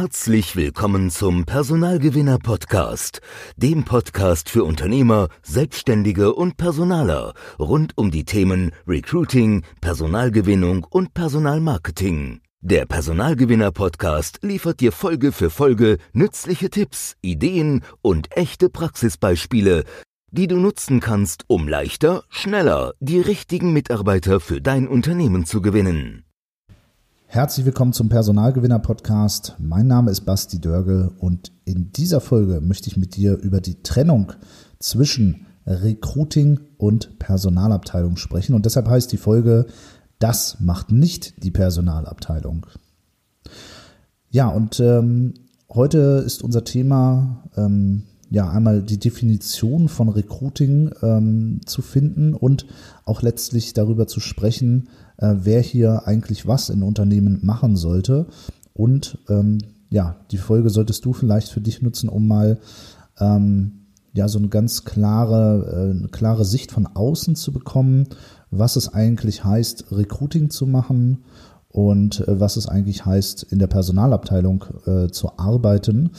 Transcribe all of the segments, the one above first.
Herzlich willkommen zum Personalgewinner Podcast, dem Podcast für Unternehmer, Selbstständige und Personaler rund um die Themen Recruiting, Personalgewinnung und Personalmarketing. Der Personalgewinner Podcast liefert dir Folge für Folge nützliche Tipps, Ideen und echte Praxisbeispiele, die du nutzen kannst, um leichter, schneller die richtigen Mitarbeiter für dein Unternehmen zu gewinnen. Herzlich willkommen zum Personalgewinner Podcast. Mein Name ist Basti Dörgel und in dieser Folge möchte ich mit dir über die Trennung zwischen Recruiting und Personalabteilung sprechen und deshalb heißt die Folge Das macht nicht die Personalabteilung. Ja, und ähm, heute ist unser Thema ähm, ja einmal die Definition von Recruiting ähm, zu finden und auch letztlich darüber zu sprechen, äh, wer hier eigentlich was in Unternehmen machen sollte. Und ähm, ja, die Folge solltest du vielleicht für dich nutzen, um mal ähm, ja so eine ganz klare, äh, klare Sicht von außen zu bekommen, was es eigentlich heißt, Recruiting zu machen und äh, was es eigentlich heißt, in der Personalabteilung äh, zu arbeiten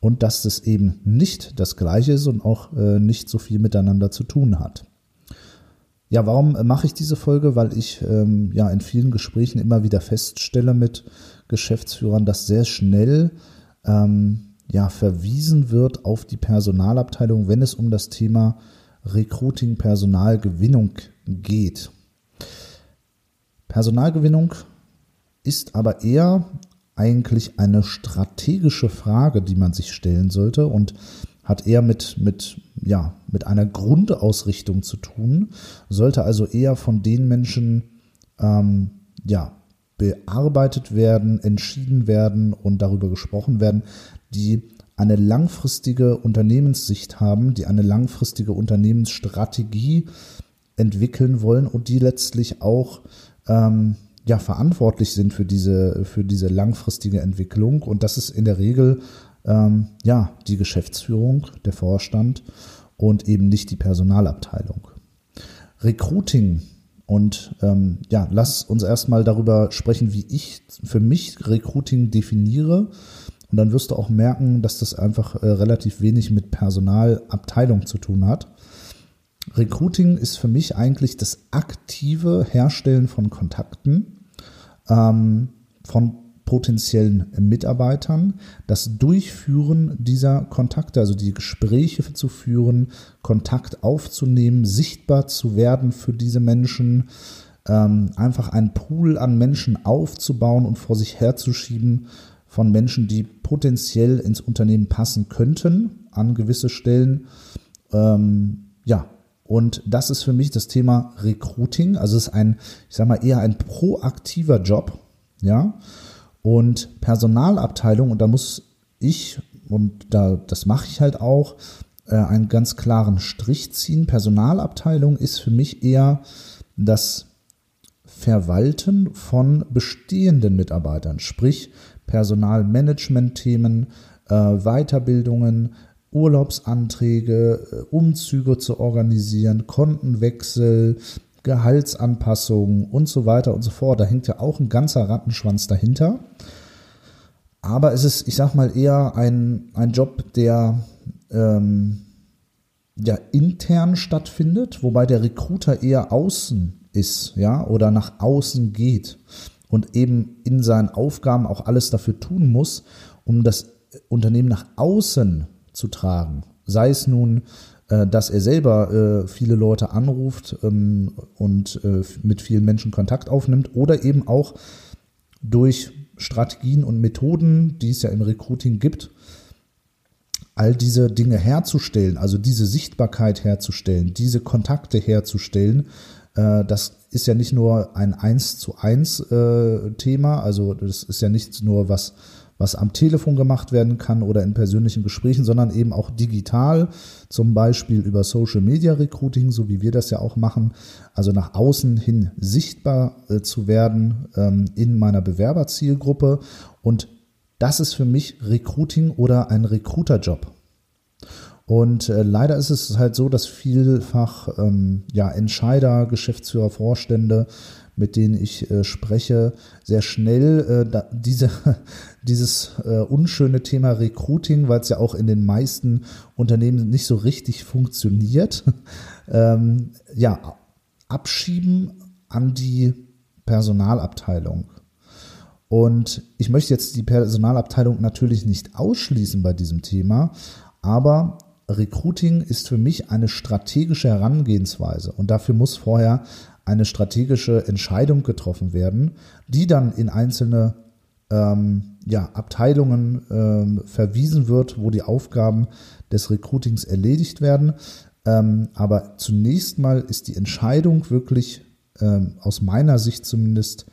und dass das eben nicht das gleiche ist und auch äh, nicht so viel miteinander zu tun hat. Ja, warum äh, mache ich diese Folge? Weil ich ähm, ja in vielen Gesprächen immer wieder feststelle mit Geschäftsführern, dass sehr schnell ähm, ja verwiesen wird auf die Personalabteilung, wenn es um das Thema Recruiting, Personalgewinnung geht. Personalgewinnung ist aber eher eigentlich eine strategische Frage, die man sich stellen sollte und hat eher mit, mit, ja, mit einer Grundausrichtung zu tun, sollte also eher von den Menschen ähm, ja, bearbeitet werden, entschieden werden und darüber gesprochen werden, die eine langfristige Unternehmenssicht haben, die eine langfristige Unternehmensstrategie entwickeln wollen und die letztlich auch ähm, ja, verantwortlich sind für diese, für diese langfristige Entwicklung. Und das ist in der Regel ähm, ja, die Geschäftsführung, der Vorstand und eben nicht die Personalabteilung. Recruiting und ähm, ja, lass uns erstmal darüber sprechen, wie ich für mich Recruiting definiere. Und dann wirst du auch merken, dass das einfach äh, relativ wenig mit Personalabteilung zu tun hat. Recruiting ist für mich eigentlich das aktive Herstellen von Kontakten ähm, von potenziellen Mitarbeitern, das Durchführen dieser Kontakte, also die Gespräche zu führen, Kontakt aufzunehmen, sichtbar zu werden für diese Menschen, ähm, einfach einen Pool an Menschen aufzubauen und vor sich herzuschieben von Menschen, die potenziell ins Unternehmen passen könnten an gewisse Stellen. Ähm, ja, und das ist für mich das Thema Recruiting. Also es ist ein, ich sag mal, eher ein proaktiver Job. Ja. Und Personalabteilung, und da muss ich, und da, das mache ich halt auch, äh, einen ganz klaren Strich ziehen. Personalabteilung ist für mich eher das Verwalten von bestehenden Mitarbeitern, sprich Personalmanagement-Themen, äh, Weiterbildungen, Urlaubsanträge, äh, Umzüge zu organisieren, Kontenwechsel, Gehaltsanpassungen und so weiter und so fort. Da hängt ja auch ein ganzer Rattenschwanz dahinter. Aber es ist, ich sag mal, eher ein, ein Job, der ähm, ja intern stattfindet, wobei der Recruiter eher außen ist, ja, oder nach außen geht und eben in seinen Aufgaben auch alles dafür tun muss, um das Unternehmen nach außen zu tragen. Sei es nun, dass er selber äh, viele Leute anruft ähm, und äh, mit vielen Menschen Kontakt aufnimmt oder eben auch durch Strategien und Methoden, die es ja im Recruiting gibt, all diese Dinge herzustellen, also diese Sichtbarkeit herzustellen, diese Kontakte herzustellen, das ist ja nicht nur ein Eins zu eins Thema, also das ist ja nicht nur was was am Telefon gemacht werden kann oder in persönlichen Gesprächen, sondern eben auch digital, zum Beispiel über Social Media Recruiting, so wie wir das ja auch machen, also nach außen hin sichtbar äh, zu werden ähm, in meiner Bewerberzielgruppe. Und das ist für mich Recruiting oder ein Recruiterjob. Und äh, leider ist es halt so, dass vielfach ähm, ja, Entscheider, Geschäftsführer, Vorstände mit denen ich äh, spreche, sehr schnell äh, da, diese, dieses äh, unschöne Thema Recruiting, weil es ja auch in den meisten Unternehmen nicht so richtig funktioniert, ähm, ja, abschieben an die Personalabteilung. Und ich möchte jetzt die Personalabteilung natürlich nicht ausschließen bei diesem Thema, aber Recruiting ist für mich eine strategische Herangehensweise und dafür muss vorher eine strategische Entscheidung getroffen werden, die dann in einzelne ähm, ja, Abteilungen ähm, verwiesen wird, wo die Aufgaben des Recruitings erledigt werden. Ähm, aber zunächst mal ist die Entscheidung wirklich ähm, aus meiner Sicht zumindest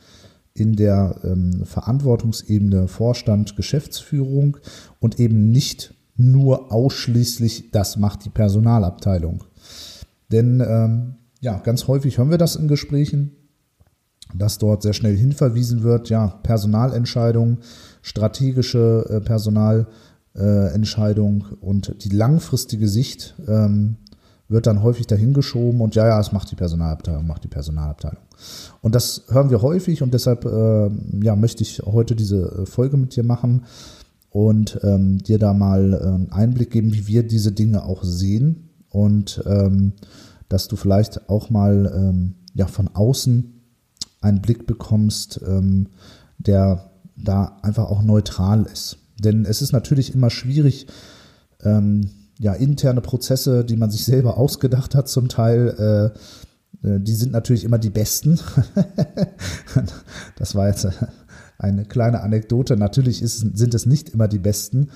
in der ähm, Verantwortungsebene Vorstand, Geschäftsführung und eben nicht nur ausschließlich, das macht die Personalabteilung. Denn ähm, ja, ganz häufig hören wir das in Gesprächen, dass dort sehr schnell hinverwiesen wird, ja, Personalentscheidung, strategische äh, Personalentscheidung äh, und die langfristige Sicht ähm, wird dann häufig dahingeschoben und ja, ja, es macht die Personalabteilung, macht die Personalabteilung. Und das hören wir häufig und deshalb äh, ja, möchte ich heute diese äh, Folge mit dir machen und ähm, dir da mal einen Einblick geben, wie wir diese Dinge auch sehen und ähm, dass du vielleicht auch mal ähm, ja, von außen einen Blick bekommst, ähm, der da einfach auch neutral ist. Denn es ist natürlich immer schwierig, ähm, ja, interne Prozesse, die man sich selber ausgedacht hat, zum Teil, äh, äh die sind natürlich immer die besten. das war jetzt äh, eine kleine Anekdote. Natürlich ist, sind es nicht immer die besten,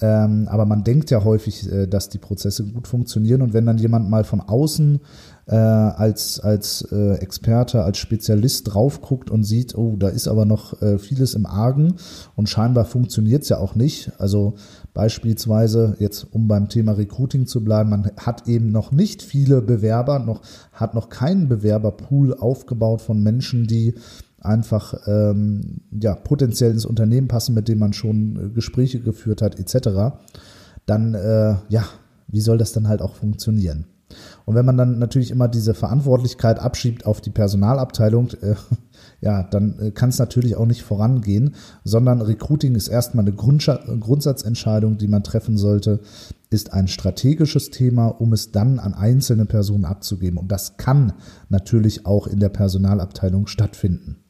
ähm, aber man denkt ja häufig, äh, dass die Prozesse gut funktionieren. Und wenn dann jemand mal von außen äh, als, als äh, Experte, als Spezialist drauf guckt und sieht, oh, da ist aber noch äh, vieles im Argen und scheinbar funktioniert es ja auch nicht. Also beispielsweise, jetzt um beim Thema Recruiting zu bleiben, man hat eben noch nicht viele Bewerber, noch, hat noch keinen Bewerberpool aufgebaut von Menschen, die einfach ähm, ja, potenziell ins Unternehmen passen, mit dem man schon äh, Gespräche geführt hat, etc., dann äh, ja, wie soll das dann halt auch funktionieren? Und wenn man dann natürlich immer diese Verantwortlichkeit abschiebt auf die Personalabteilung, äh, ja, dann äh, kann es natürlich auch nicht vorangehen, sondern Recruiting ist erstmal eine Grundsatzentscheidung, die man treffen sollte, ist ein strategisches Thema, um es dann an einzelne Personen abzugeben. Und das kann natürlich auch in der Personalabteilung stattfinden.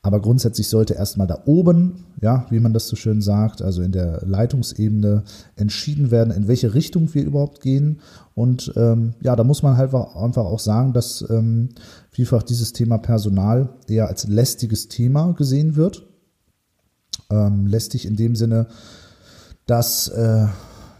Aber grundsätzlich sollte erstmal da oben, ja, wie man das so schön sagt, also in der Leitungsebene entschieden werden, in welche Richtung wir überhaupt gehen. Und ähm, ja, da muss man halt einfach auch sagen, dass ähm, vielfach dieses Thema Personal eher als lästiges Thema gesehen wird. Ähm, lästig in dem Sinne, dass äh,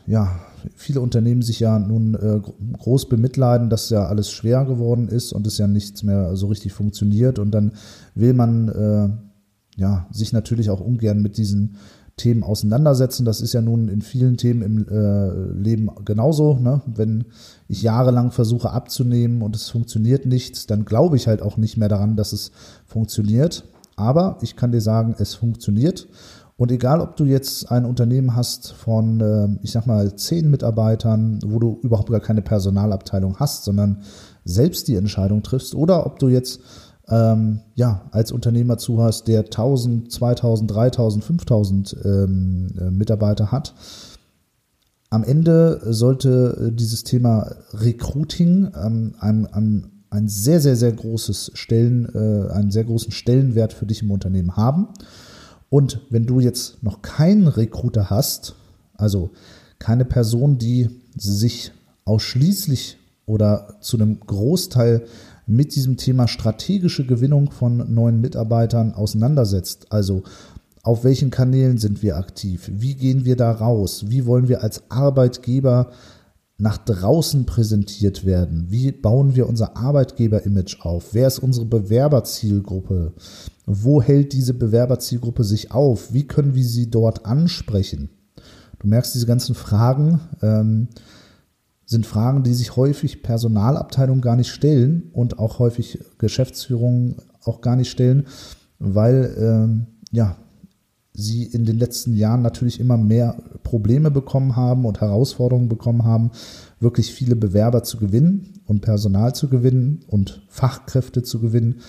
ja, viele Unternehmen sich ja nun äh, groß bemitleiden, dass ja alles schwer geworden ist und es ja nichts mehr so richtig funktioniert. Und dann will man äh, ja sich natürlich auch ungern mit diesen Themen auseinandersetzen. Das ist ja nun in vielen Themen im äh, Leben genauso. Ne? Wenn ich jahrelang versuche abzunehmen und es funktioniert nicht, dann glaube ich halt auch nicht mehr daran, dass es funktioniert. Aber ich kann dir sagen, es funktioniert. Und egal, ob du jetzt ein Unternehmen hast von, äh, ich sag mal, zehn Mitarbeitern, wo du überhaupt gar keine Personalabteilung hast, sondern selbst die Entscheidung triffst, oder ob du jetzt ähm, ja als Unternehmer zu hast, der 1000, 2000, 3000, 5000 ähm, äh, Mitarbeiter hat. Am Ende sollte dieses Thema Recruiting ähm, ein, ein, ein sehr, sehr, sehr großes Stellen, äh, einen sehr großen Stellenwert für dich im Unternehmen haben. Und wenn du jetzt noch keinen Recruiter hast, also keine Person, die sich ausschließlich oder zu einem Großteil mit diesem Thema strategische Gewinnung von neuen Mitarbeitern auseinandersetzt, also auf welchen Kanälen sind wir aktiv, wie gehen wir da raus, wie wollen wir als Arbeitgeber nach draußen präsentiert werden, wie bauen wir unser Arbeitgeber-Image auf, wer ist unsere Bewerberzielgruppe, wo hält diese Bewerberzielgruppe sich auf? Wie können wir sie dort ansprechen? Du merkst, diese ganzen Fragen ähm, sind Fragen, die sich häufig Personalabteilungen gar nicht stellen und auch häufig Geschäftsführungen auch gar nicht stellen, weil ähm, ja sie in den letzten Jahren natürlich immer mehr Probleme bekommen haben und Herausforderungen bekommen haben, wirklich viele Bewerber zu gewinnen und Personal zu gewinnen und Fachkräfte zu gewinnen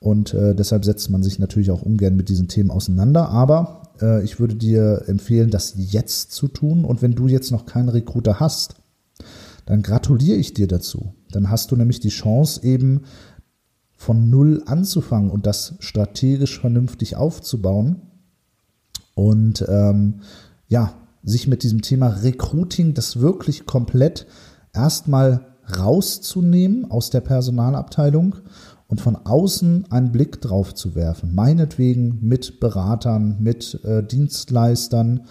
Und äh, deshalb setzt man sich natürlich auch ungern mit diesen Themen auseinander. Aber äh, ich würde dir empfehlen, das jetzt zu tun. Und wenn du jetzt noch keinen Recruiter hast, dann gratuliere ich dir dazu. Dann hast du nämlich die Chance, eben von Null anzufangen und das strategisch vernünftig aufzubauen. Und ähm, ja, sich mit diesem Thema Recruiting, das wirklich komplett erstmal rauszunehmen aus der Personalabteilung und von außen einen Blick drauf zu werfen. Meinetwegen mit Beratern, mit äh, Dienstleistern,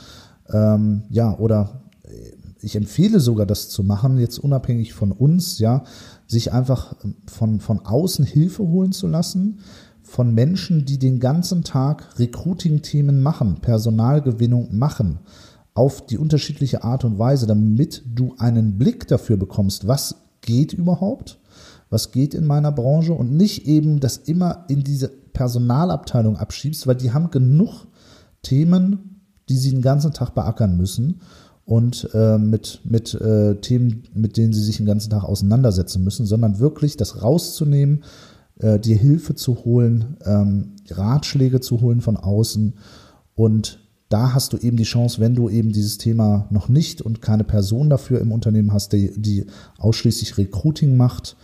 ähm, ja, oder äh, ich empfehle sogar das zu machen, jetzt unabhängig von uns, ja, sich einfach ähm, von, von außen Hilfe holen zu lassen, von Menschen, die den ganzen Tag Recruiting-Themen machen, Personalgewinnung machen, auf die unterschiedliche Art und Weise, damit du einen Blick dafür bekommst, was geht überhaupt, was geht in meiner Branche und nicht eben das immer in diese Personalabteilung abschiebst, weil die haben genug Themen, die sie den ganzen Tag beackern müssen und äh, mit, mit äh, Themen, mit denen sie sich den ganzen Tag auseinandersetzen müssen, sondern wirklich das rauszunehmen, äh, dir Hilfe zu holen, ähm, Ratschläge zu holen von außen. Und da hast du eben die Chance, wenn du eben dieses Thema noch nicht und keine Person dafür im Unternehmen hast, die, die ausschließlich Recruiting macht,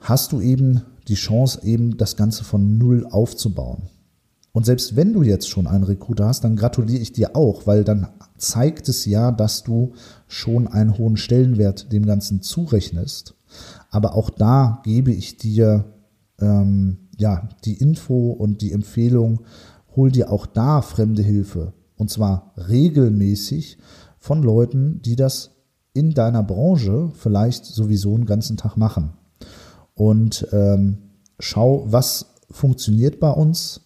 hast du eben die Chance, eben das Ganze von Null aufzubauen. Und selbst wenn du jetzt schon einen Recruiter hast, dann gratuliere ich dir auch, weil dann zeigt es ja, dass du schon einen hohen Stellenwert dem Ganzen zurechnest. Aber auch da gebe ich dir ähm, ja die Info und die Empfehlung, hol dir auch da fremde Hilfe. Und zwar regelmäßig von Leuten, die das in deiner Branche vielleicht sowieso einen ganzen Tag machen. Und ähm, schau, was funktioniert bei uns,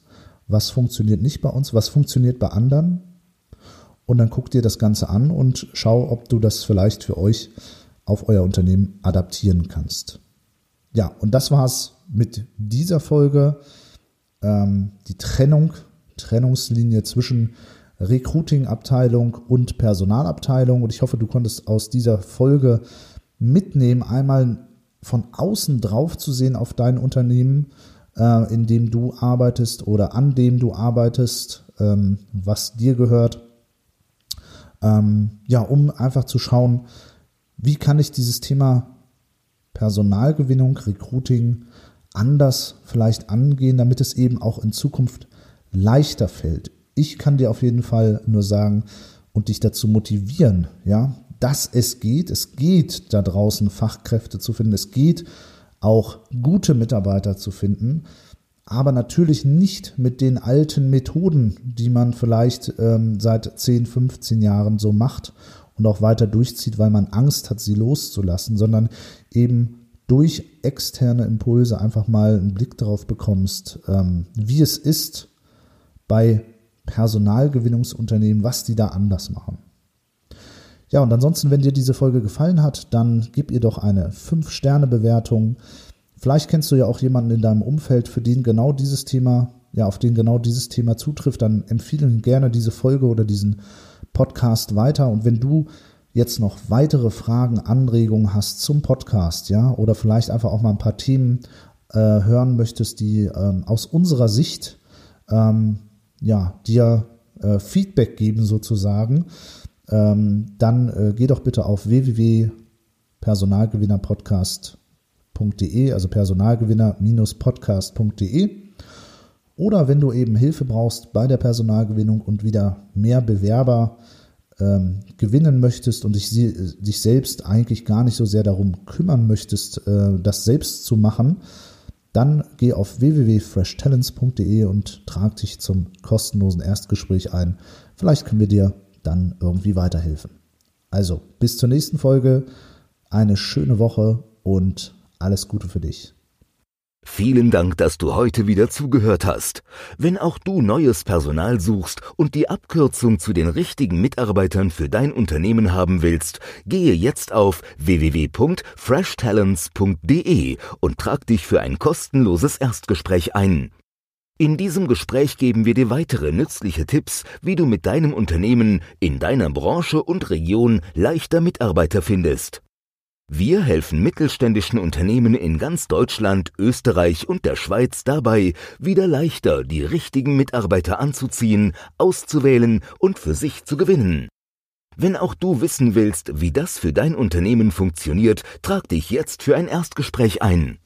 was funktioniert nicht bei uns, was funktioniert bei anderen. Und dann guck dir das Ganze an und schau, ob du das vielleicht für euch auf euer Unternehmen adaptieren kannst. Ja, und das war's mit dieser Folge. Ähm, die Trennung Trennungslinie zwischen Recruiting-Abteilung und Personalabteilung. Und ich hoffe, du konntest aus dieser Folge mitnehmen, einmal von außen drauf zu sehen auf dein Unternehmen, äh, in dem du arbeitest oder an dem du arbeitest, ähm, was dir gehört. Ähm, ja, um einfach zu schauen, wie kann ich dieses Thema Personalgewinnung, Recruiting anders vielleicht angehen, damit es eben auch in Zukunft leichter fällt. Ich kann dir auf jeden Fall nur sagen und dich dazu motivieren, ja, dass es geht. Es geht da draußen Fachkräfte zu finden. Es geht auch gute Mitarbeiter zu finden, aber natürlich nicht mit den alten Methoden, die man vielleicht ähm, seit 10, 15 Jahren so macht und auch weiter durchzieht, weil man Angst hat, sie loszulassen, sondern eben durch externe Impulse einfach mal einen Blick darauf bekommst, ähm, wie es ist, bei Personalgewinnungsunternehmen, was die da anders machen. Ja, und ansonsten, wenn dir diese Folge gefallen hat, dann gib ihr doch eine 5-Sterne-Bewertung. Vielleicht kennst du ja auch jemanden in deinem Umfeld, für den genau dieses Thema, ja, auf den genau dieses Thema zutrifft, dann empfehle gerne diese Folge oder diesen Podcast weiter. Und wenn du jetzt noch weitere Fragen, Anregungen hast zum Podcast, ja, oder vielleicht einfach auch mal ein paar Themen äh, hören möchtest, die ähm, aus unserer Sicht ähm, ja, dir äh, Feedback geben sozusagen, ähm, dann äh, geh doch bitte auf www.personalgewinnerpodcast.de, also personalgewinner-podcast.de. Oder wenn du eben Hilfe brauchst bei der Personalgewinnung und wieder mehr Bewerber ähm, gewinnen möchtest und dich, dich selbst eigentlich gar nicht so sehr darum kümmern möchtest, äh, das selbst zu machen, dann geh auf www.freshtalents.de und trag dich zum kostenlosen Erstgespräch ein. Vielleicht können wir dir dann irgendwie weiterhelfen. Also, bis zur nächsten Folge. Eine schöne Woche und alles Gute für dich. Vielen Dank, dass du heute wieder zugehört hast. Wenn auch du neues Personal suchst und die Abkürzung zu den richtigen Mitarbeitern für dein Unternehmen haben willst, gehe jetzt auf www.freshtalents.de und trag dich für ein kostenloses Erstgespräch ein. In diesem Gespräch geben wir dir weitere nützliche Tipps, wie du mit deinem Unternehmen in deiner Branche und Region leichter Mitarbeiter findest. Wir helfen mittelständischen Unternehmen in ganz Deutschland, Österreich und der Schweiz dabei, wieder leichter die richtigen Mitarbeiter anzuziehen, auszuwählen und für sich zu gewinnen. Wenn auch du wissen willst, wie das für dein Unternehmen funktioniert, trag dich jetzt für ein Erstgespräch ein.